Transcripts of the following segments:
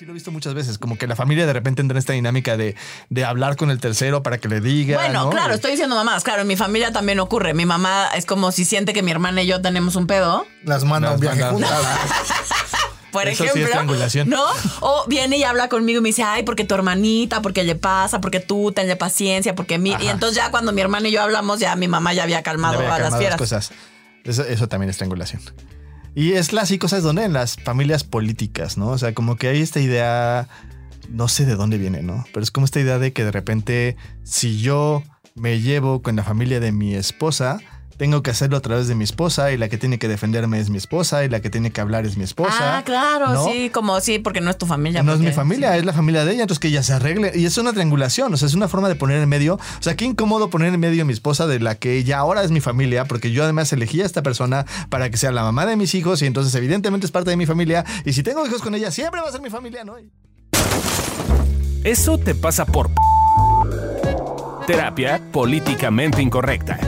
sí lo he visto muchas veces, como que la familia de repente entra en esta dinámica de, de hablar con el tercero para que le diga. Bueno, ¿no? claro, estoy diciendo mamás. Claro, en mi familia también ocurre. Mi mamá es como si siente que mi hermana y yo tenemos un pedo. Las manda a un Las viaje juntas. Por Eso sí es ejemplo, triangulación. ¿no? O viene y habla conmigo y me dice, ay, porque tu hermanita, porque le pasa, porque tú tenle paciencia, porque mi... Y entonces ya cuando mi hermana y yo hablamos, ya mi mamá ya había Ya calmado había a las calmado fieras. cosas. Eso, eso también es triangulación. Y es clásico, ¿sabes dónde? En las familias políticas, ¿no? O sea, como que hay esta idea, no sé de dónde viene, ¿no? Pero es como esta idea de que de repente, si yo me llevo con la familia de mi esposa, tengo que hacerlo a través de mi esposa y la que tiene que defenderme es mi esposa y la que tiene que hablar es mi esposa. Ah, claro, ¿no? sí, como sí, porque no es tu familia. No es mi porque- familia, es la familia de ella, entonces que ella se arregle. Y es una triangulación, o sea, es una forma de poner en medio. O sea, qué incómodo poner en medio a mi esposa de la que ella ahora es mi familia, porque yo además elegí a esta persona para que sea la mamá de mis hijos y entonces evidentemente es parte de mi familia. Y si tengo hijos con ella, siempre va a ser mi familia, ¿no? Eso te pasa por terapia políticamente incorrecta.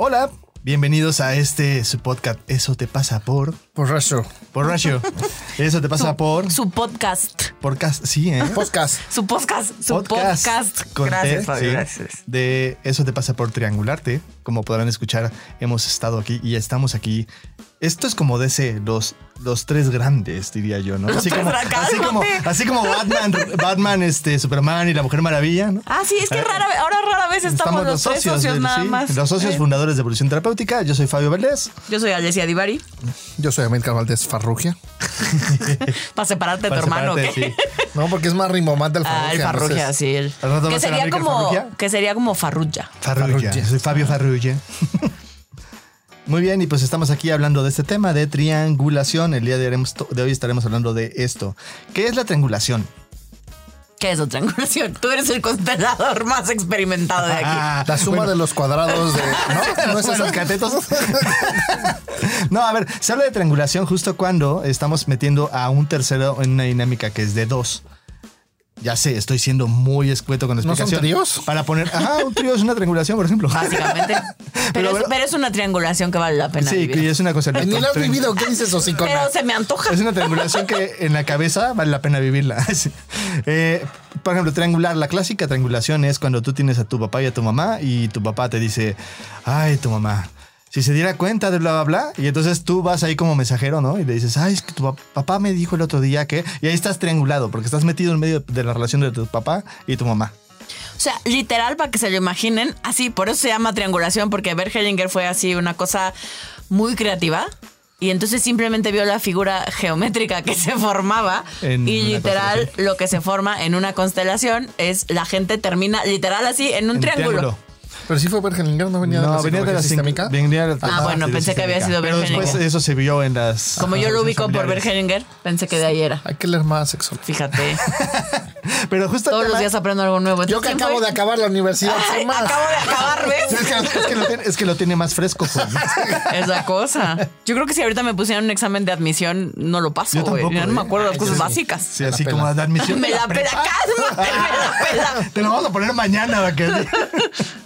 Hola, bienvenidos a este su podcast. Eso te pasa por. Por Ratio. Eso te pasa por. Su podcast. Podcast, sí, ¿eh? Podcast. Su podcast. Su podcast. con Gracias, T, Fabio, sí. gracias. De eso te pasa por triangularte. Como podrán escuchar, hemos estado aquí y estamos aquí. Esto es como de ese, los, los tres grandes, diría yo, ¿no? Así como, así como, así como Batman, Batman, este, Superman y la Mujer Maravilla, ¿no? Ah, sí, es que rara, ahora rara vez estamos, los, tres socios de- nada sí, más. Los socios Eh. fundadores de Evolución Terapéutica. Yo soy Fabio Valdés. Yo soy Alessia Divari. Yo soy América Valdés Farrugia. Para separarte de tu hermano, sí. No, porque es más rimomante el Ah, Farrugia. el Farrugia, entonces- sí. El, ¿Al rato va que sería como Farrugia? que sería como Farrugia. Farrugia. Farrugia. Yo soy Fabio Farrugia. Muy bien, y pues estamos aquí hablando de este tema de triangulación. El día de, haremos- de hoy estaremos hablando de esto. ¿Qué es la triangulación? ¿Qué es otra triangulación? Tú eres el constelador más experimentado de aquí. Ah, La suma bueno. de los cuadrados de. ¿No? ¿No es Bueno, eso? los catetos. no, a ver, se habla de triangulación justo cuando estamos metiendo a un tercero en una dinámica que es de dos. Ya sé, estoy siendo muy escueto con la ¿No son explicación. tríos? Para poner, ajá, un trío es una triangulación, por ejemplo. Básicamente. Pero, Pero, es, pero- pero es una triangulación que vale la pena Sí, vivir. que es una cosa. Ni lo has vivido. ¿Qué dices, hocicona? Pero se me antoja. Es una triangulación que en la cabeza vale la pena vivirla. Eh, por ejemplo, triangular, la clásica triangulación es cuando tú tienes a tu papá y a tu mamá y tu papá te dice, ay, tu mamá, si se diera cuenta de bla, bla, bla, y entonces tú vas ahí como mensajero, ¿no? Y le dices, ay, es que tu pap- papá me dijo el otro día que... Y ahí estás triangulado porque estás metido en medio de la relación de tu papá y tu mamá. O sea, literal, para que se lo imaginen, así, por eso se llama triangulación, porque Bert Hellinger fue así una cosa muy creativa. Y entonces simplemente vio la figura geométrica que se formaba. En y literal, lo que se forma en una constelación es la gente termina literal así en un En triángulo. Pero sí fue Bergelinger, no venía de la venía de la sistémica. venía de la- Ah, bueno, pensé que había sido Pero Bert después eso se vio en las... Como yo lo ubico por Hellinger, pensé que de ahí era. Hay que leer más sexo. Fíjate, Pero justo todos los días aprendo algo nuevo. Yo que Entonces, ¿quién acabo fue? de acabar la universidad. Ay, sin más. acabo de acabar, ¿ves? Es que, es que lo tiene, es que lo tiene más fresco. pues. Esa cosa. Yo creo que si ahorita me pusieran un examen de admisión, no lo paso, Yo güey. no me ¿eh? acuerdo las cosas sí. básicas. Sí, así la como de admisión. Me la pela, cálmate, me la pela. Te lo vamos a poner mañana. ¿va? Que-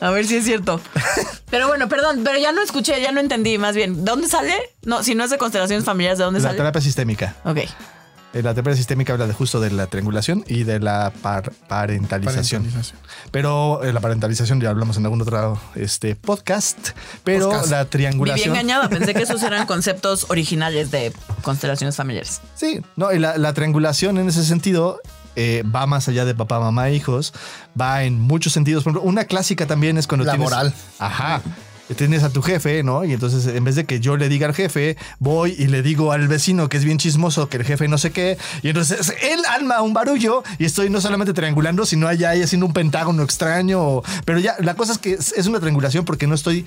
A ver si es cierto. Pero bueno, perdón, pero ya no escuché, ya no entendí más bien. ¿Dónde sale? No, si no es de constelaciones familiares, ¿de dónde La sale? terapia sistémica. Ok. Eh, La terapia sistémica habla de justo de la triangulación y de la par- parentalización. Parentalización. Pero eh, la parentalización ya hablamos en algún otro este, podcast. Pero Podcast. la Viví triangulación. engañada, pensé que esos eran conceptos originales de constelaciones familiares. Sí, no, y la, la triangulación en ese sentido eh, va más allá de papá, mamá, hijos. Va en muchos sentidos. Por ejemplo, una clásica también es cuando Laboral. tienes. Ajá. Tienes a tu jefe, ¿no? Y entonces, en vez de que yo le diga al jefe, voy y le digo al vecino que es bien chismoso, que el jefe no sé qué. Y entonces él alma un barullo y estoy no solamente triangulando, sino allá ahí haciendo un pentágono extraño. o- Pero ya, la cosa es que es una triangulación porque no estoy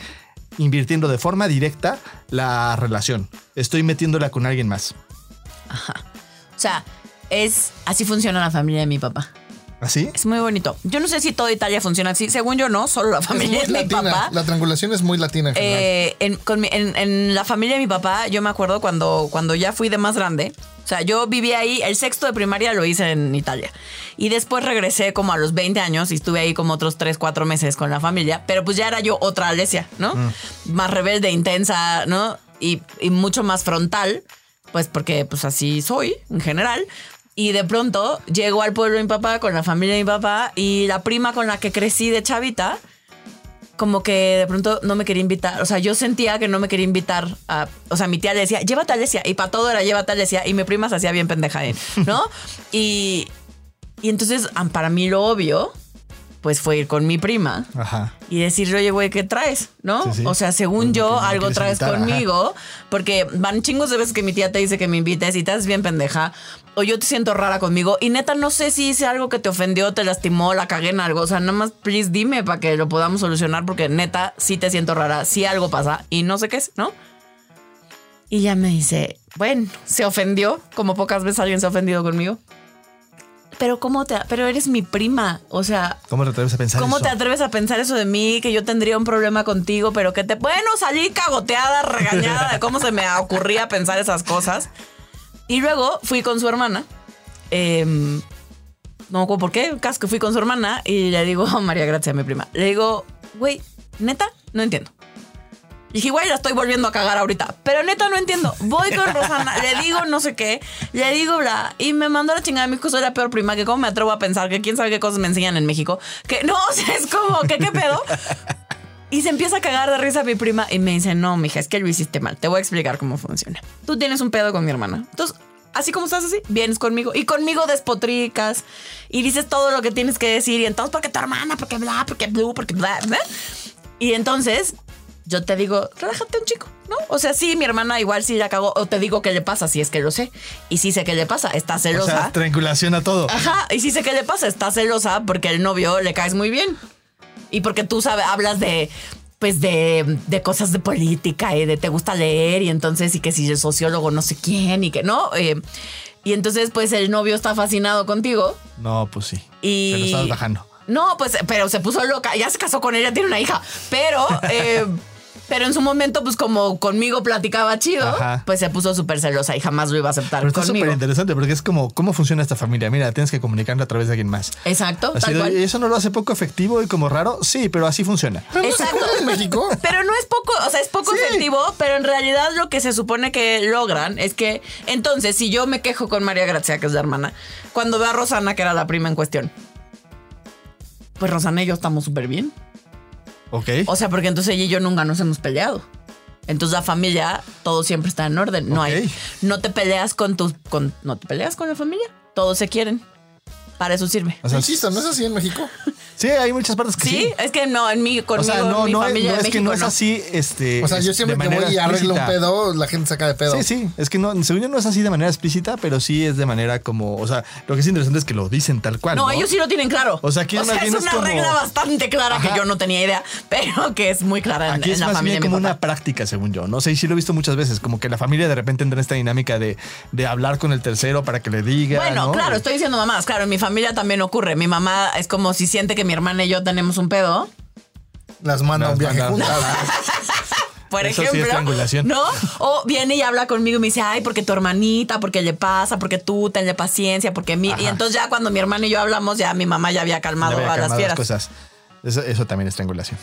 invirtiendo de forma directa la relación. Estoy metiéndola con alguien más. O sea, es así funciona la familia de mi papá. ¿Así? Es muy bonito. Yo no sé si toda Italia funciona así. Según yo, no. Solo la Es familia muy de mi latina. papá. La triangulación es muy latina en general. Eh, en, con mi- en- en la familia de mi papá, yo me acuerdo cuando, cuando ya fui de más grande. O sea, yo viví ahí, el sexto de primaria lo hice en Italia. Y después regresé como a los 20 años y estuve ahí como otros 3, 4 meses con la familia. Pero pues ya era yo otra Alesia, ¿no? Más rebelde, intensa, ¿no? Y, y mucho más frontal. pues porque pues así soy en general. Y de pronto llego al pueblo de mi papá con la familia de mi papá y la prima con la que crecí de chavita, como que de pronto no me quería invitar. O sea, yo sentía que no me quería invitar a. O sea, mi tía le decía, llévate a Alesia. Y para todo era llévate a Alesia. Y mi prima se hacía bien pendeja, ¿eh? ¿no? y, y entonces, para mí lo obvio, pues fue ir con mi prima Ajá. y decirle, oye, güey, ¿qué traes? ¿No? Sí, sí. O sea, según Porque yo, algo traes invitar, ajá. conmigo, porque van chingos de veces que mi tía te dice que me invites y te haces bien pendeja, o yo te siento rara conmigo, y neta, no sé si hice algo que te ofendió, te lastimó, la cagué en algo, o sea, nada más, please, dime para que lo podamos solucionar, porque neta, sí te siento rara, sí algo pasa, y no sé qué es, ¿no? Y ya me dice, bueno, se ofendió, como pocas veces alguien se ha ofendido conmigo. Pero cómo te, pero eres mi prima, o sea, ¿Cómo te atreves a pensar ¿Cómo eso? te atreves a pensar eso de mí? Que yo tendría un problema contigo, pero que te. Bueno, salí cagoteada, regañada de cómo se me ocurría pensar esas cosas. Y luego fui con su hermana. em, no me acuerdo por qué, que fui con su hermana y le digo, María Gracia, mi prima. Le digo, güey, neta, no entiendo. Y dije, güey, la estoy volviendo a cagar ahorita. Pero neta no entiendo. Voy con Rosana, le digo no sé qué, le digo bla. Y me mandó a la chingada. Mi hijo soy la peor prima. Que cómo me atrevo a pensar que quién sabe qué cosas me enseñan en México. Que no, o sea, es como, que qué pedo. Y se empieza a cagar de risa mi prima y me dice, no, mija, es que lo hiciste mal. Te voy a explicar cómo funciona. Tú tienes un pedo con mi hermana. Entonces, así como estás así, vienes conmigo. Y conmigo despotricas y dices todo lo que tienes que decir. Y entonces, porque tu hermana, porque bla, porque blue, porque bla, bla. Y entonces, yo te digo, relájate un chico, ¿no? O sea, sí, mi hermana igual sí la cagó. O te digo qué le pasa, si es que lo sé. Y sí sé qué le pasa, está O celosa. sea, triangulación a todo. Ajá, y sí sé qué le pasa, está celosa porque el novio le caes muy bien. Y porque tú sabes, hablas de pues de, de cosas de política y de te gusta leer y entonces y que si el sociólogo no sé quién y que no. eh, y entonces pues el novio está fascinado contigo No, pues sí. y... Te lo estabas bajando. No, pues, pero se puso loca. Ya se casó con ella, tiene una hija. Pero, eh, pero en su momento, pues como conmigo platicaba chido, Ajá. pues se puso súper celosa y jamás lo iba a aceptar Pero está súper interesante porque es como, ¿cómo funciona esta familia? Mira, tienes que comunicarlo a través de alguien más. Exacto, Así tal cual. ¿y ¿Eso no lo hace poco efectivo y como raro? Sí, pero así funciona. Exacto. en México. Pero no es poco, o sea, es poco Sí. efectivo, pero en realidad lo que se supone que logran es que, entonces, si yo me quejo con María Gracia, que es la hermana, cuando veo a Rosana, que era la prima en cuestión, pues Rosana y yo estamos súper bien. ¿Ok? O sea, porque entonces ella y yo nunca nos hemos peleado. Entonces la familia, todo siempre está en orden. No hay, no te peleas con tus, con, no te peleas con la familia. Todos se quieren. Para eso sirve. O sea, Insisto, ¿no es así en México? sí, hay muchas partes que Sí, sí. es que no, en mi, conmigo, O sea, no, en mi no, es, familia no de es que México, no es así, este. O sea, yo es- siempre de que voy manera y arreglo un explícita. pedo, la gente saca de pedo. Sí, sí, es que no, según yo no es así de manera explícita, pero sí es de manera como, o sea, lo que es interesante es que lo dicen tal cual. No, No, ellos sí lo tienen claro. O sea, aquí es bien es una como- regla bastante clara que Ajá. yo no tenía idea, pero que es muy clara en, Aquí en es la más familia bien de mi como papá. una práctica, según yo. No sé, y sí lo he visto muchas veces, como que la familia de repente entra en esta dinámica de, de hablar con el tercero para que le diga. Bueno, ¿no? claro, estoy diciendo mamás. Claro, en mi familia también ocurre. Mi mamá es como si siente que mi hermana y yo tenemos un pedo. Las manda a un Las viaje juntas. Por Eso sí es ejemplo, triangulación. ¿no? O viene y habla conmigo y me dice, ay, porque tu hermanita, porque le pasa, porque tú tenle paciencia, porque mi... Y entonces ya cuando mi hermana y yo hablamos, ya mi mamá ya había calmado había a las fieras. cosas. Eso, eso también es triangulación.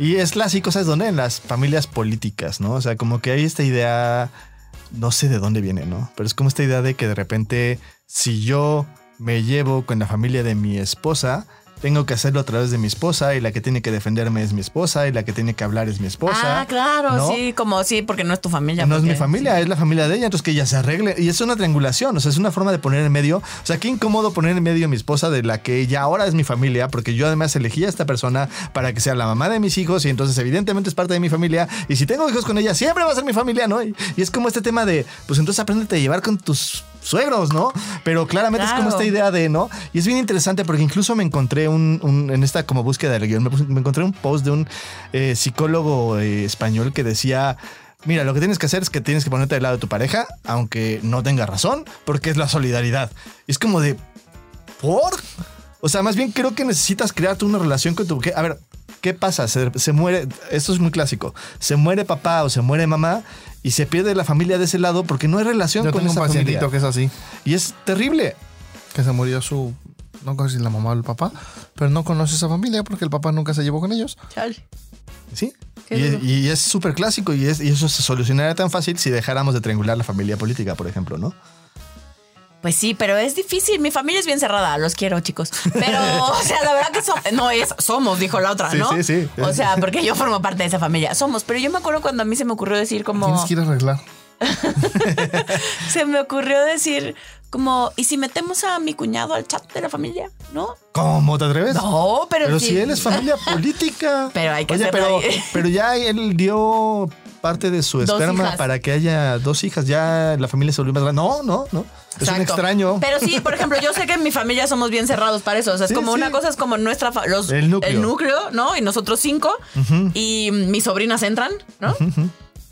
Y es clásico, ¿sabes dónde? En las familias políticas, ¿no? O sea, como que hay esta idea, no sé de dónde viene, ¿no? Pero es como esta idea de que de repente, si yo me llevo con la familia de mi esposa, tengo que hacerlo a través de mi esposa y la que tiene que defenderme es mi esposa y la que tiene que hablar es mi esposa. Ah, claro, ¿no? sí, como sí, porque no es tu familia. No es mi familia, es la familia de ella, entonces que ella se arregle. Y es una triangulación, o sea, es una forma de poner en medio. O sea, qué incómodo poner en medio a mi esposa de la que ella ahora es mi familia, porque yo además elegí a esta persona para que sea la mamá de mis hijos y entonces evidentemente es parte de mi familia. Y si tengo hijos con ella, siempre va a ser mi familia, ¿no? Y, y es como este tema de, pues entonces apréndete a llevar con tus suegros, ¿no? Pero claramente es como esta idea de, ¿no? Y es bien interesante porque incluso me encontré un, un- en esta como búsqueda del guion, me, encontré un post de un eh, psicólogo eh, español que decía, mira, lo que tienes que hacer es que tienes que ponerte del lado de tu pareja, aunque no tenga razón, porque es la solidaridad. Y es como de, ¿por? O sea, más bien creo que necesitas crearte una relación con tu... que- A ver, ¿qué pasa? Se, se muere, esto es muy clásico, se muere papá o se muere mamá y se pierde la familia de ese lado porque no hay relación Yo con tengo un pacientito familia. que es así, Y es terrible. que se murió su... No sé si la mamá o el papá, pero no conoce esa familia porque el papá nunca se llevó con ellos. Chale. Sí. Y es súper clásico y, es- y eso se solucionaría tan fácil si dejáramos de triangular la familia política, por ejemplo, ¿no? Pues sí, pero es difícil. Mi familia es bien cerrada. Los quiero, chicos. Pero, o sea, la verdad que somos. No es, somos, dijo la otra, ¿no? sí, sí. O sea, porque yo formo parte de esa familia. Somos. Pero yo me acuerdo cuando a mí se me ocurrió decir como. Tienes que ir a arreglar. Se me ocurrió decir como. ¿Y si metemos a mi cuñado al chat de la familia? ¿No? ¿Cómo te atreves? No, pero. Pero si él es familia política. Pero hay que Oye, pero, ahí. pero ya él dio parte de su esperma para que haya dos hijas. Ya la familia se volvió más grande. No, no, no. Es un extraño. Pero sí, por ejemplo, yo sé que en mi familia somos bien cerrados para eso. O sea, es Sí, como sí. una cosa es como nuestra los, El núcleo. núcleo, ¿no? Y nosotros cinco. Y mis sobrinas entran, ¿no?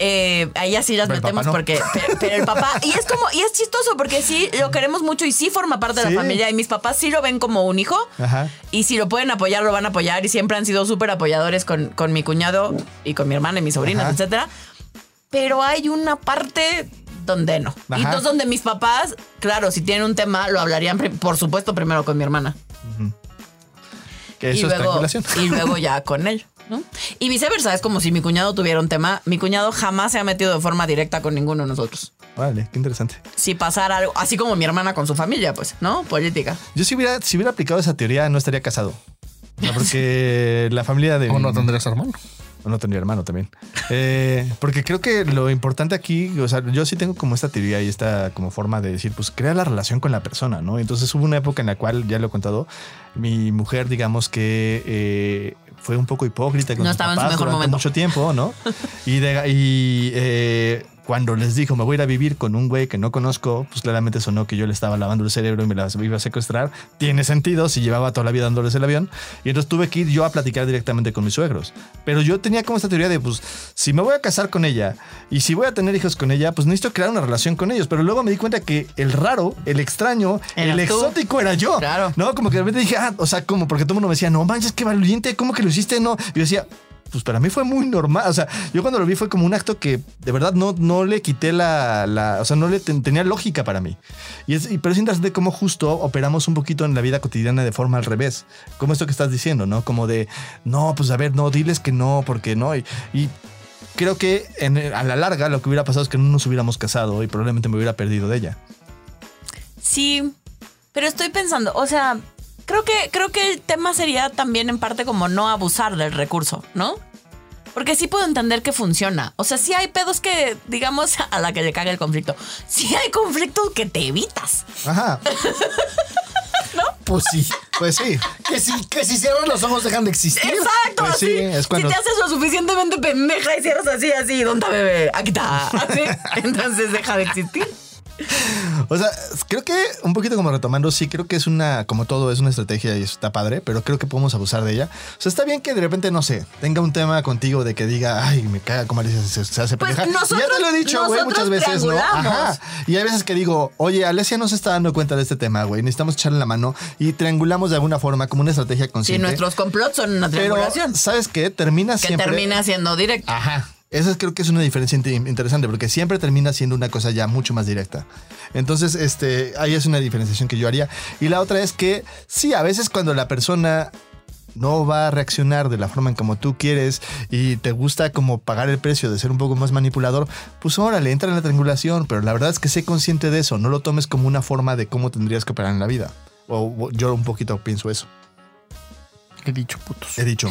Eh, ahí así las Pero el metemos no. porque pero, pero el papá y es como y es chistoso porque sí lo queremos mucho y sí forma parte de Sí. la familia y mis papás sí lo ven como un hijo Ajá. y si lo pueden apoyar lo van a apoyar y siempre han sido súper apoyadores con, con mi cuñado y con mi hermana y mis sobrinas Ajá. etcétera pero hay una parte donde no y entonces donde mis papás claro si tienen un tema lo hablarían por supuesto primero con mi hermana Que y eso es luego, triangulación. y luego ya con él, ¿no? Y viceversa, es como si mi cuñado tuviera un tema. Mi cuñado jamás se ha metido de forma directa con ninguno de nosotros. Vale, qué interesante. Si pasara algo, así como mi hermana con su familia, pues, ¿no? Política. Yo si hubiera, si hubiera aplicado esa teoría, no estaría casado. Porque la familia de. O no tendrías hermano. No tendría hermano también. Eh, porque creo que lo importante aquí, o sea, yo sí tengo como esta teoría y esta como forma de decir, pues crea la relación con la persona, ¿no? Entonces hubo una época en la cual, ya lo he contado, mi mujer, digamos que eh, fue un poco hipócrita con No sus estaba en su papás mejor durante momento. mucho tiempo, ¿no? Y, de- y eh, cuando les dijo, me voy a ir a vivir con un güey que no conozco, pues claramente sonó que yo le estaba lavando el cerebro y me la iba a secuestrar. Tiene sentido si llevaba toda la vida dándoles el avión. Y entonces tuve que ir yo a platicar directamente con mis suegros. Pero yo tenía como esta teoría de, pues, si me voy a casar con ella y si voy a tener hijos con ella, pues necesito crear una relación con ellos. Pero luego me di cuenta que el raro, el extraño, Era el tú. exótico era yo. Claro. No, como que de repente dije, ah, o sea, como porque todo el mundo me decía, no manches, qué valiente, ¿cómo que lo hiciste? No. Y yo decía, pues para mí fue muy normal. O sea, yo cuando lo vi fue como un acto que de verdad no, no le quité la, la- o sea, no le ten- tenía lógica para mí. Y es, y- pero es interesante cómo justo operamos un poquito en la vida cotidiana de forma al revés. Como esto que estás diciendo, ¿no? Como de, no, pues a ver, no, diles que no, porque no. Y, creo que a la larga lo que hubiera pasado es que no nos hubiéramos casado y probablemente me hubiera perdido de ella. Sí, pero estoy pensando, o sea, creo que, creo que el tema sería también en parte como no abusar del recurso, ¿no? Porque sí puedo entender que funciona. O sea, sí hay pedos que, digamos, a la que le caga el conflicto. Sí hay conflictos que te evitas. Ajá. Pues sí. Pues sí. Que si, que si cierras los ojos dejan de existir. Exacto, Pues así. sí, es cuando- Si te haces lo suficientemente pendeja y cierras así, así, ¿dónde está bebé? Aquí está. Así. Entonces deja de existir. O sea, creo que un poquito como retomando, sí, creo que es una, como todo, es una estrategia y está padre, pero creo que podemos abusar de ella. O sea, está bien que de repente, no sé, tenga un tema contigo de que diga, ay, me caga como Alicia se, se hace Pues pendeja. Ya te lo he dicho, güey, muchas veces, ¿no? Ajá. Y hay veces que digo, oye, Alesia no se está dando cuenta de este tema, güey, necesitamos echarle la mano y triangulamos de alguna forma como una estrategia consciente. nuestros complots son una pero, triangulación. ¿sabes qué? Termina Que siempre... termina siendo directo. Ajá. Esa es- creo que es una diferencia inte- interesante porque siempre termina siendo una cosa ya mucho más directa. Entonces, este, ahí es una diferenciación que yo haría. Y la otra es que sí, a veces cuando la persona no va a reaccionar de la forma en como tú quieres y te gusta como pagar el precio de ser un poco más manipulador, pues órale, entra en la triangulación, pero la verdad es que sé consciente de eso, no lo tomes como una forma de cómo tendrías que operar en la vida. O o yo un poquito pienso eso. He dicho putos. He dicho.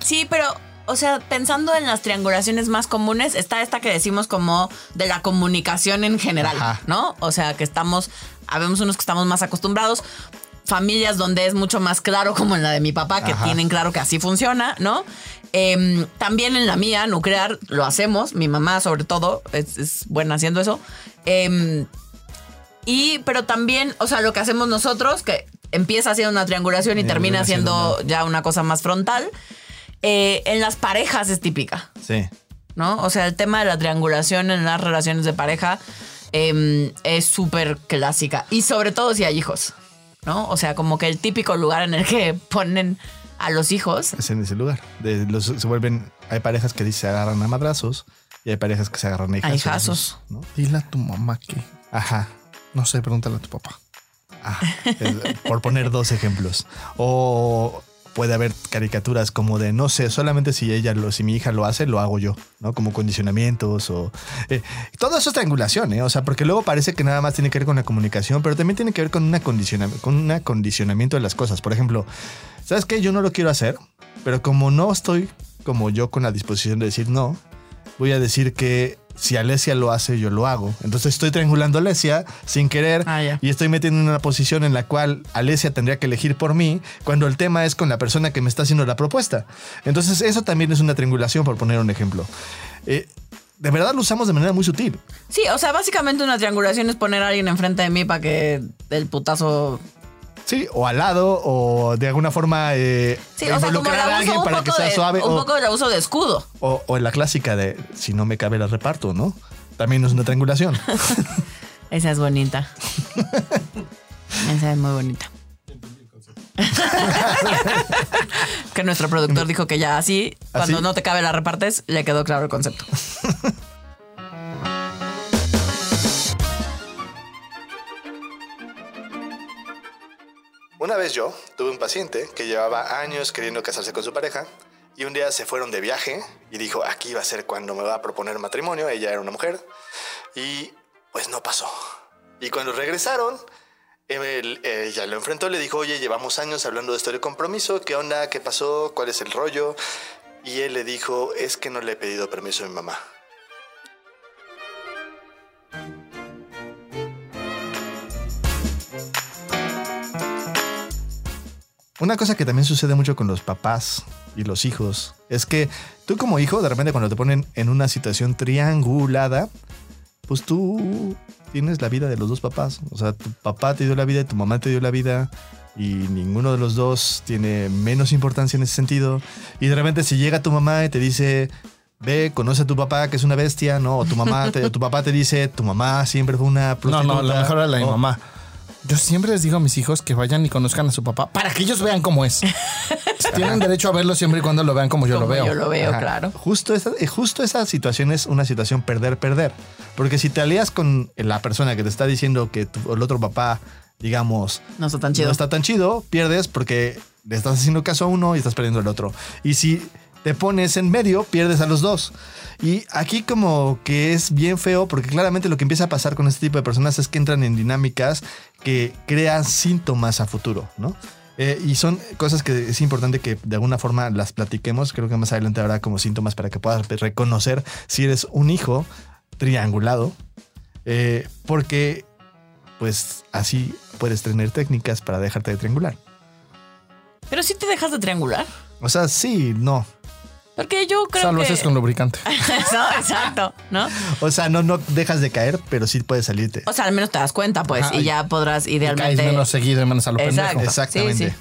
Sí, pero, o sea, pensando en las triangulaciones más comunes, está esta que decimos como de la comunicación en general, Ajá. ¿no? O sea, que estamos, habemos unos que estamos más acostumbrados. Familias donde es mucho más claro, como en la de mi papá, que Ajá. tienen claro que así funciona, ¿no? Em, también en la mía, nuclear, lo hacemos. Mi mamá, sobre todo, es, es buena haciendo eso. Em, y, pero también, o sea, lo que hacemos nosotros, que empieza siendo una triangulación y Y termina siendo ya una cosa más frontal, eh, en las parejas es típica, Sí. ¿no? O sea, el tema de la triangulación en las relaciones de pareja em, es súper clásica. Y sobre todo si hay hijos, ¿no? O sea, como que el típico lugar en el que ponen a los hijos. es en ese lugar. De los, se vuelven, hay parejas que se agarran a madrazos y hay parejas que se agarran a A hijazos. hijazos. ¿no? Dile a tu mamá que. Ajá. No sé, pregúntale a tu papá. Ah, es- por poner dos ejemplos. O puede haber caricaturas como de, no sé, solamente si ella lo, si mi hija lo hace, lo hago yo, ¿no? Como condicionamientos o... eh, todo eso es triangulación, ¿eh? O sea, porque luego parece que nada más tiene que ver con la comunicación, pero también tiene que ver con, una con un acondicionamiento de las cosas. Por ejemplo, ¿sabes qué? Yo no lo quiero hacer, pero como no estoy como yo con la disposición de decir no, voy a decir que si Alesia lo hace, yo lo hago. Entonces estoy triangulando a Alesia sin querer Ah, y estoy metiendo en una posición en la cual Alesia tendría que elegir por mí cuando el tema es con la persona que me está haciendo la propuesta. Entonces eso también es una triangulación, por poner un ejemplo. Eh, de verdad lo usamos de manera muy sutil. Sí, o sea, básicamente una triangulación es poner a alguien enfrente de mí para que el putazo. Sí, o al lado, o de alguna forma eh, Sí, o sea, como a alguien para que sea de, suave. un o- poco la uso de escudo. O, o en la clásica de si no me cabe la reparto, ¿no? También es una triangulación. Esa es bonita. Esa es muy bonita. que nuestro productor dijo que ya así, cuando ¿Así? no te cabe la repartes, le quedó claro el concepto. Yo tuve un paciente que llevaba años queriendo casarse con su pareja y un día se fueron de viaje y dijo, aquí va a ser cuando me va a proponer matrimonio, ella era una mujer y pues no pasó. Y cuando regresaron, él- ella lo enfrentó, le dijo, oye, llevamos años hablando de esto de compromiso, ¿qué onda? ¿Qué pasó? ¿Cuál es el rollo? Y él le dijo, es que no le he pedido permiso a mi mamá. Una cosa que también sucede mucho con los papás y los hijos es que tú como hijo, de repente cuando te ponen en una situación triangulada, pues tú tienes la vida de los dos papás. O sea, tu papá te dio la vida y tu mamá te dio la vida y ninguno de los dos tiene menos importancia en ese sentido. Y de repente si llega tu mamá y te dice, ve, conoce a tu papá que es una bestia, ¿no? O tu mamá, te- o tu papá te dice, tu mamá siempre fue una No, prostituta. no, la mejor era la de mi mamá. Yo siempre les digo a mis hijos que vayan y conozcan a su papá para que ellos vean cómo es. Tienen derecho a verlo siempre y cuando lo vean como yo Como lo veo. Yo lo veo, Ajá. claro. Justo esa, eh, justo esa situación es una situación perder-perder. Porque si te alías con la persona que te está diciendo que tu- el otro papá, digamos, No está tan chido. no está tan chido, pierdes porque le estás haciendo caso a uno y estás perdiendo al otro. Y si te pones en medio, pierdes a los dos. Y aquí como que es bien feo porque claramente lo que empieza a pasar con este tipo de personas es que entran en dinámicas que crean síntomas a futuro, ¿no? Eh, y son cosas que es importante que de alguna forma las platiquemos. Creo que más adelante habrá como síntomas para que puedas reconocer si eres un hijo triangulado. Eh, porque pues así puedes tener técnicas para dejarte de triangular. Pero si te dejas de triangular. O sea, sí, no. Porque yo creo Salvo que. haces con lubricante. Eso, exacto, ¿no? O sea, no, no dejas de caer, pero sí puedes salirte. O sea, al menos te das cuenta, pues, Ajá, y y- ya podrás idealmente. caes menos seguido y menos a lo Exacto. pendejo. Exactamente. Sí, sí.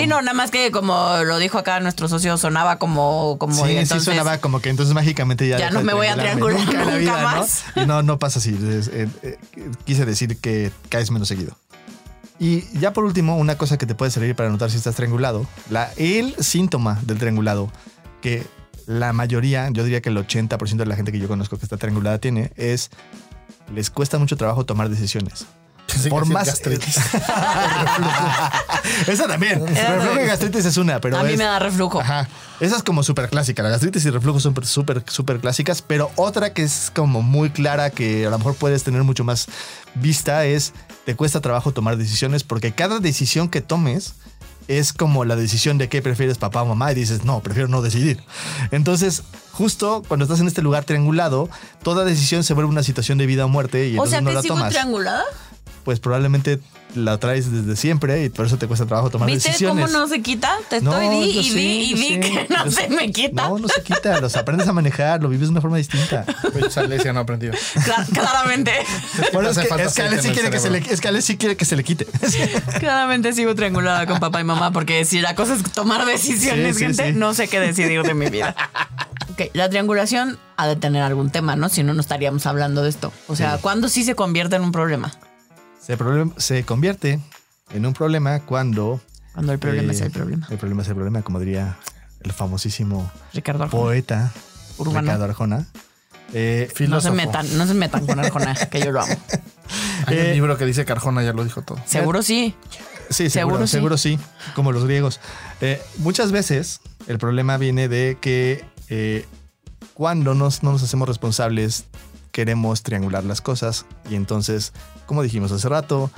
Sí, no, nada más que como lo dijo acá nuestro socio, sonaba como. como Sí, y sí entonces, sonaba como que entonces mágicamente ya. Ya no me voy a triangular la nunca vida, ¿no? más. Y no, no pasa así. Es- eh, eh, quise decir que caes menos seguido. Y ya por último, una cosa que te puede servir para notar si estás triangulado, la, el síntoma del triangulado, que la mayoría, yo diría que el 80% de la gente que yo conozco que está triangulada tiene, es les cuesta mucho trabajo tomar decisiones. Que por más gastritis. Esa también. Reflujo y gastritis es una, pero a mí es- me da reflujo. Ajá. Esa es como súper clásica. La gastritis y reflujo son súper, súper clásicas. Pero otra que es como muy clara, que a lo mejor puedes tener mucho más vista, es te cuesta trabajo tomar decisiones porque cada decisión que tomes es como la decisión de qué prefieres papá o mamá y dices, no, prefiero no decidir. Entonces, justo cuando estás en este lugar triangulado, toda decisión se vuelve una situación de vida o muerte y o entonces sea no que la sigo tomas. triangulada. Pues probablemente la traes desde siempre y por eso te cuesta trabajo tomar ¿Viste decisiones. cómo no se quita? Te No, estoy di yo y sé, di y di que no se me quita. No, no se quita. Los aprendes a manejar, lo vives de una forma distinta. Pues Alesia no ha aprendido. Cla- claramente. Bueno, es que, es que Ale sí quiere que se le, es que Ale sí quiere que se le quite. Claramente sigo triangulada con papá y mamá porque si la cosa es tomar decisiones, Sí, sí, gente, sí. no sé qué decidir de mi vida. Ok, la triangulación ha de tener algún tema, ¿no? Si no, no estaríamos hablando de esto. O sea, ¿cuándo sí se convierte en un problema? Se, convierte en un problema cuando... Cuando el problema eh, es el problema. El problema es el problema, como diría el famosísimo Ricardo Arjona. poeta Urbano. Ricardo Arjona. Eh, No se metan, no se metan con Arjona, que yo lo amo. Hay Eh, un libro que dice Carjona, ya lo dijo todo. Seguro sí. Sí, seguro, Seguro seguro, sí. sí. como los griegos. Eh, muchas veces el problema viene de que eh, cuando nos, no nos hacemos responsables queremos triangular las cosas y entonces, como dijimos hace rato,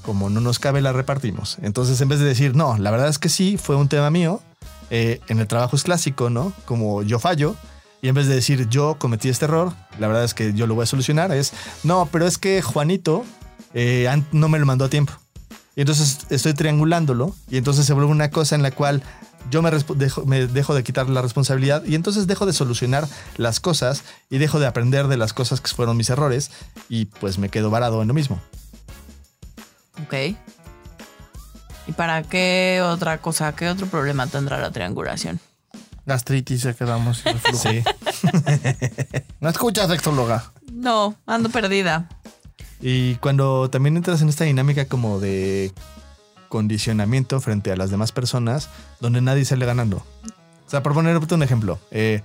como no nos cabe la repartimos. Entonces en vez de decir, no, la verdad es que sí, fue un tema mío, eh, en el trabajo es clásico, ¿no? Como yo fallo. Y en vez de decir yo cometí este error, la verdad es que yo lo voy a solucionar, es no, pero es que Juanito eh, no me lo mandó a tiempo. Y entonces estoy triangulándolo y entonces se vuelve una cosa en la cual yo me, dejo, me dejo de quitar la responsabilidad y entonces dejo de solucionar las cosas y dejo de aprender de las cosas que fueron mis errores y pues me quedo varado en lo mismo. Ok. ¿Y para qué otra cosa, qué otro problema tendrá la triangulación? Gastritis, ya quedamos. Sí. No escuchas, sexóloga. No, ando perdida. Y cuando también entras en esta dinámica como de condicionamiento frente a las demás personas, donde nadie sale ganando. O sea, por ponerte un ejemplo, eh,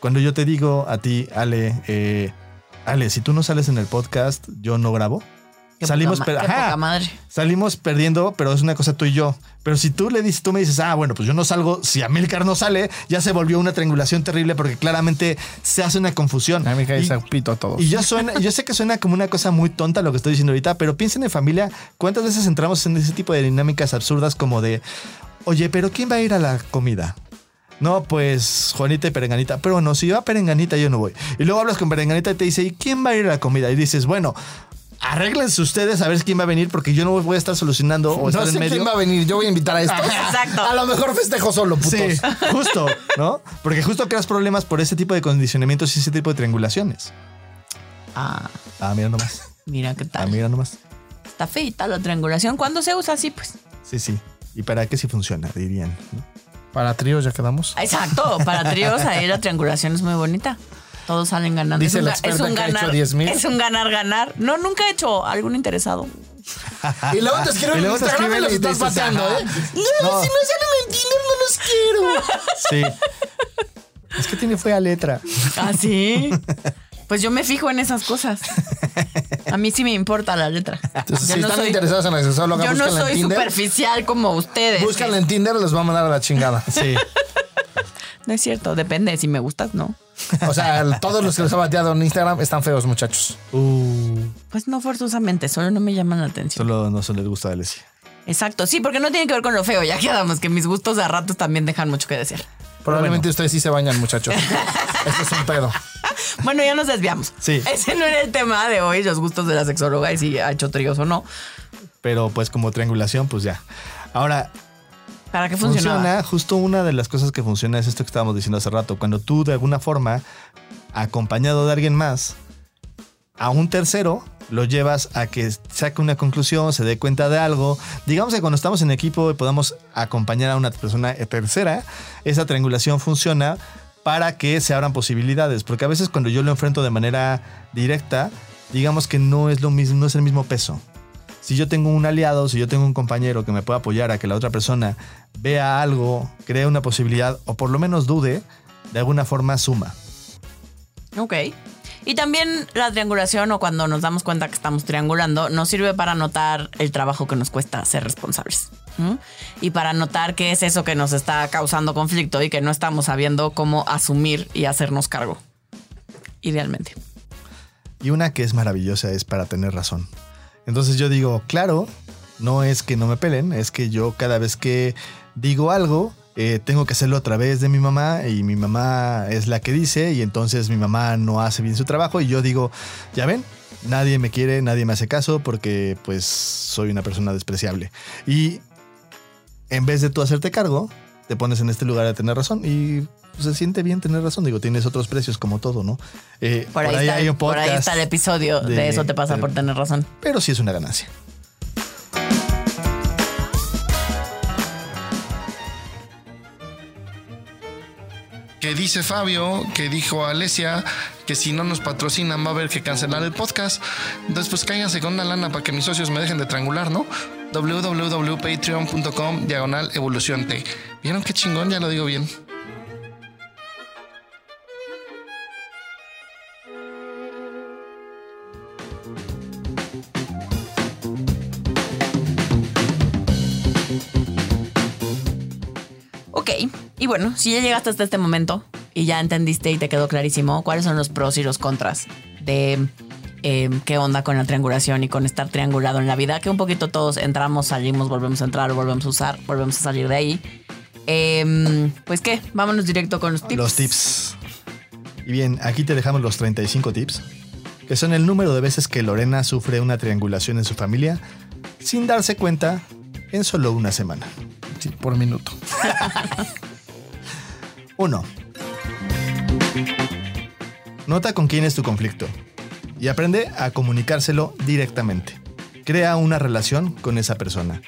cuando yo te digo a ti, Ale, eh, Ale, si tú no sales en el podcast, yo no grabo. Qué Salimos, poca, ma- per- qué ajá. poca madre. salimos perdiendo, pero es una cosa tú y yo. Pero si tú le dices, tú me dices, ah, bueno, pues yo no salgo, si Amilcar no sale, ya se volvió una triangulación terrible porque claramente se hace una confusión. A Y- ese pito a todos. y yo suena, yo sé que suena como una cosa muy tonta lo que estoy diciendo ahorita, pero piensen en familia, ¿cuántas veces entramos en ese tipo de dinámicas absurdas como de, oye, pero ¿quién va a ir a la comida? No, pues Juanita y Perenganita. Pero bueno, si va Perenganita, yo no voy. Y luego hablas con Perenganita y te dice, ¿y quién va a ir a la comida? Y dices, bueno, arréglense ustedes a ver quién va a venir porque yo no voy a estar solucionando o estar No sé en medio. quién va a venir, yo voy a invitar a esto. Exacto. A lo mejor festejo solo, putos. Sí, justo, ¿no? Porque justo creas problemas por ese tipo de condicionamientos y ese tipo de triangulaciones. Ah, Ah, mira nomás. mira qué Ah, tal. mira nomás. Está feita la triangulación. ¿Cuándo se usa así? Pues. Sí, sí. ¿Y para qué si funciona? Dirían. ¿no? Para tríos ya quedamos. Exacto. Para tríos ahí la triangulación es muy bonita. Todos salen ganando. Dice es un, la experta es un que ha ganar. hecho 10,000. Es un ganar, ganar. No, nunca he hecho algún interesado. Y luego te escriben en Instagram y los estás ajá. ¿eh? No, No. si no salen en Tinder, no los quiero. Sí. es que tiene fea letra. ¿Ah, sí? Pues yo me fijo en esas cosas. A mí sí me importa la letra. Entonces, Yo si no están soy- interesados en la sexóloga, Yo no soy Tinder. superficial como ustedes. Búscanla en Tinder, los va a mandar a la chingada. Sí. No es cierto, depende si me gustas, ¿no? O sea, todos los que los ha bateado en Instagram están feos, muchachos. Uh, Pues no forzosamente, solo no me llaman la atención. solo no se les gusta a Alessia. Exacto, sí, porque no tiene que ver con lo feo. Ya quedamos que mis gustos a ratos también dejan mucho que decir. Probablemente ustedes sí se bañan, muchachos. Esto es un pedo. Bueno, ya nos desviamos. Sí. Ese no era el tema de hoy, los gustos de la sexóloga y si ha hecho tríos o no. Pero pues como triangulación, pues ya. Ahora, ¿Para qué funcionaba? funciona, justo una de las cosas que funciona es esto que estábamos diciendo hace rato. Cuando tú de alguna forma, acompañado de alguien más, a un tercero, lo llevas a que saque una conclusión, se dé cuenta de algo. Digamos que cuando estamos en equipo y podamos acompañar a una persona tercera, esa triangulación funciona para que se abran posibilidades. Porque a veces cuando yo lo enfrento de manera directa, digamos que no es lo mismo, no es el mismo peso. Si yo tengo un aliado, si yo tengo un compañero que me pueda apoyar a que la otra persona vea algo, crea una posibilidad o por lo menos dude, de alguna forma suma. Ok. Y también la triangulación o cuando nos damos cuenta que estamos triangulando nos sirve para notar el trabajo que nos cuesta ser responsables. Y para notar qué es eso que nos está causando conflicto y que no estamos sabiendo cómo asumir y hacernos cargo. Idealmente. Y una que es maravillosa es para tener razón. Entonces yo digo, claro, no es que no me pelen, es que yo cada vez que digo algo, eh, tengo que hacerlo a través de mi mamá y mi mamá es la que dice y entonces mi mamá no hace bien su trabajo y yo digo, ya ven, nadie me quiere, nadie me hace caso porque pues soy una persona despreciable. Y en vez de tú hacerte cargo, te pones en este lugar de tener razón y pues, se siente bien tener razón. Digo, tienes otros precios como todo, ¿no? Eh, Por ahí, está, hay un por ahí está el episodio de, de- eso te pasa de- por tener razón. pero sí es una ganancia. Que dice Fabio, que dijo Alesia, que si no nos patrocinan va a haber que cancelar el podcast. Entonces, pues cáiganse con una lana para que mis socios me dejen de triangular, ¿no? www.patreon.com diagonal evolución T. ¿Vieron qué chingón? Ya lo digo bien. Y bueno, si ya llegaste hasta este momento y ya entendiste y te quedó clarísimo cuáles son los pros y los contras de eh, qué onda con la triangulación y con estar triangulado en la vida, que un poquito todos entramos, salimos, volvemos a entrar, volvemos a usar, volvemos a salir de ahí. Eh, pues qué, vámonos directo con los tips. Los tips. Y bien, aquí te dejamos los 35 tips, que son el número de veces que Lorena sufre una triangulación en su familia sin darse cuenta en solo una semana. Sí, por minuto. 1. Nota con quién es tu conflicto y aprende a comunicárselo directamente. Crea una relación con esa persona.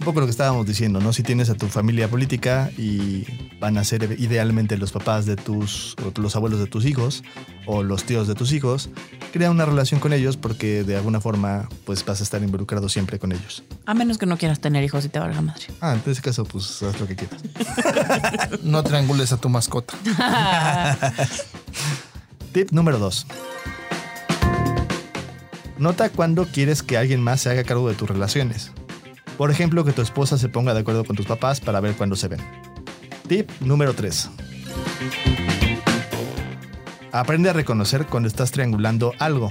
Un poco lo que estábamos diciendo, ¿no? Si tienes a tu familia política y van a ser idealmente los papás de tus, o los abuelos de tus hijos, o los tíos de tus hijos, crea una relación con ellos porque de alguna forma pues vas a estar involucrado siempre con ellos. A menos que no quieras tener hijos y te valga madre. Ah, en ese caso pues haz lo que quieras. No triangules a tu mascota. Tip número 2. Nota cuando quieres que alguien más se haga cargo de tus relaciones. Por ejemplo, que tu esposa se ponga de acuerdo con tus papás para ver cuándo se ven. Tip número 3. Aprende a reconocer cuando estás triangulando algo.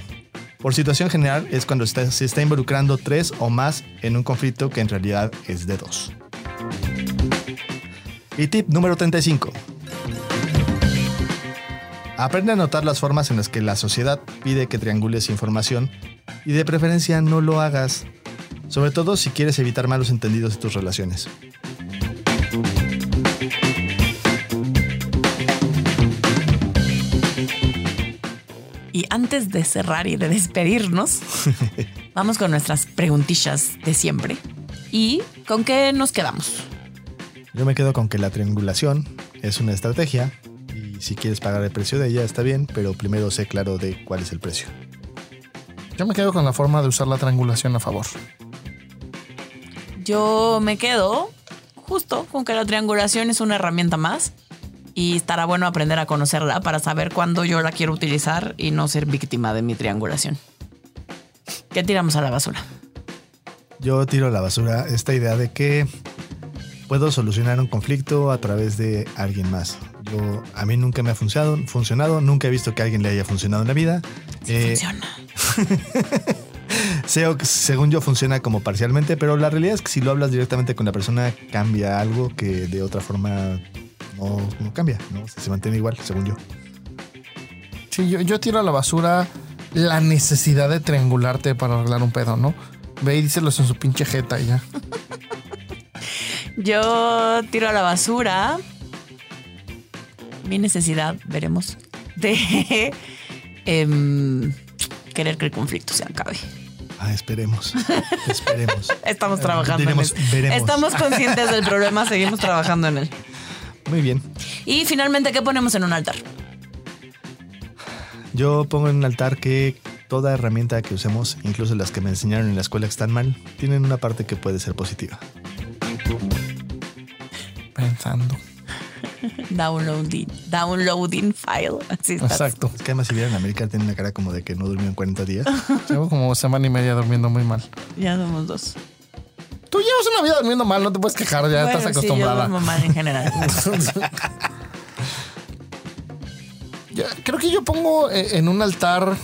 Por situación general es cuando se está involucrando tres o más en un conflicto que en realidad es de dos. Y tip número 35. Aprende a notar las formas en las que la sociedad pide que triangules información y de preferencia no lo hagas, sobre todo si quieres evitar malos entendidos en tus relaciones. Y antes de cerrar y de despedirnos, vamos con nuestras preguntillas de siempre. ¿Y con qué nos quedamos? Yo me quedo con que la triangulación es una estrategia y si quieres pagar el precio de ella está bien, pero primero sé claro de cuál es el precio. Yo me quedo con la forma de usar la triangulación a favor. Yo me quedo justo con que la triangulación es una herramienta más y estará bueno aprender a conocerla para saber cuándo yo la quiero utilizar y no ser víctima de mi triangulación. ¿Qué tiramos a la basura? Yo tiro a la basura esta idea de que puedo solucionar un conflicto a través de alguien más. Yo, a mí nunca me ha funcionado, funcionado, nunca he visto que a alguien le haya funcionado en la vida. Eh, Funciona. Sé- según yo funciona como parcialmente, pero la realidad es que si lo hablas directamente con la persona cambia algo que de otra forma no, no cambia, ¿no? Se mantiene igual, según yo. Sí, yo, yo tiro a la basura la necesidad de triangularte para arreglar un pedo, ¿no? Ve y díselos en su pinche jeta y ya. Yo tiro a la basura mi necesidad, veremos, de em, querer que el conflicto se acabe. Ah, esperemos. esperemos. Estamos trabajando Diremos, en él. veremos. Estamos conscientes del problema, seguimos trabajando en él. Muy bien. Y finalmente, ¿qué ponemos en un altar? Yo pongo en un altar que toda herramienta que usemos, incluso las que me enseñaron en la escuela que están mal, tienen una parte que puede ser positiva. Pensando. Downloading, downloading file. Así estás. Exacto. Es que además si vieran América tiene una cara como de que no durmió en 40 días. Llevo como semana y media durmiendo muy mal. Ya somos dos. Tú llevas una vida durmiendo mal, no te puedes quejar, ya Bueno, estás sí, yo acostumbrada. mal en general. Yo creo que yo pongo eh, en un altar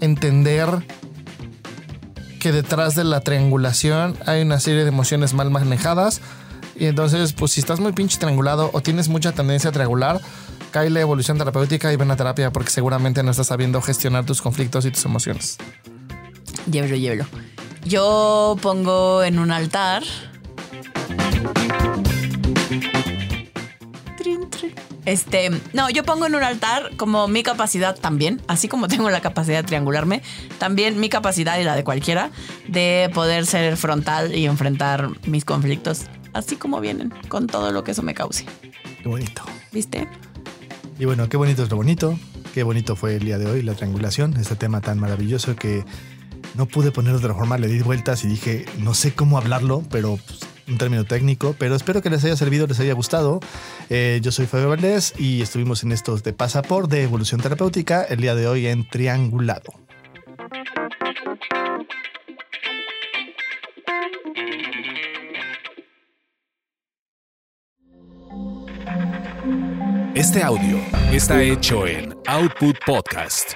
entender que detrás de la triangulación hay una serie de emociones mal manejadas. Y entonces, pues si estás muy pinche triangulado o tienes mucha tendencia a triangular, cae la evolución terapéutica y ven a terapia porque seguramente no estás sabiendo gestionar tus conflictos y tus emociones. llévelo, llévelo. Yo pongo en un altar. Este, no, yo pongo en un altar como mi capacidad también, así como tengo la capacidad de triangularme, también mi capacidad y la de cualquiera de poder ser frontal y enfrentar mis conflictos, así como vienen, con todo lo que eso me cause. Qué bonito. ¿Viste? Y bueno, qué bonito es lo bonito. Qué bonito fue el día de hoy, la triangulación, este tema tan maravilloso que no pude poner de otra forma, le di vueltas y dije, no sé cómo hablarlo, pero pues, un término técnico, pero espero que les haya servido, les haya gustado. Eh, yo soy Fabio Valdés y estuvimos en estos de Pasaporte de Evolución Terapéutica el día de hoy en Triangulado. Este audio está hecho en Output Podcast.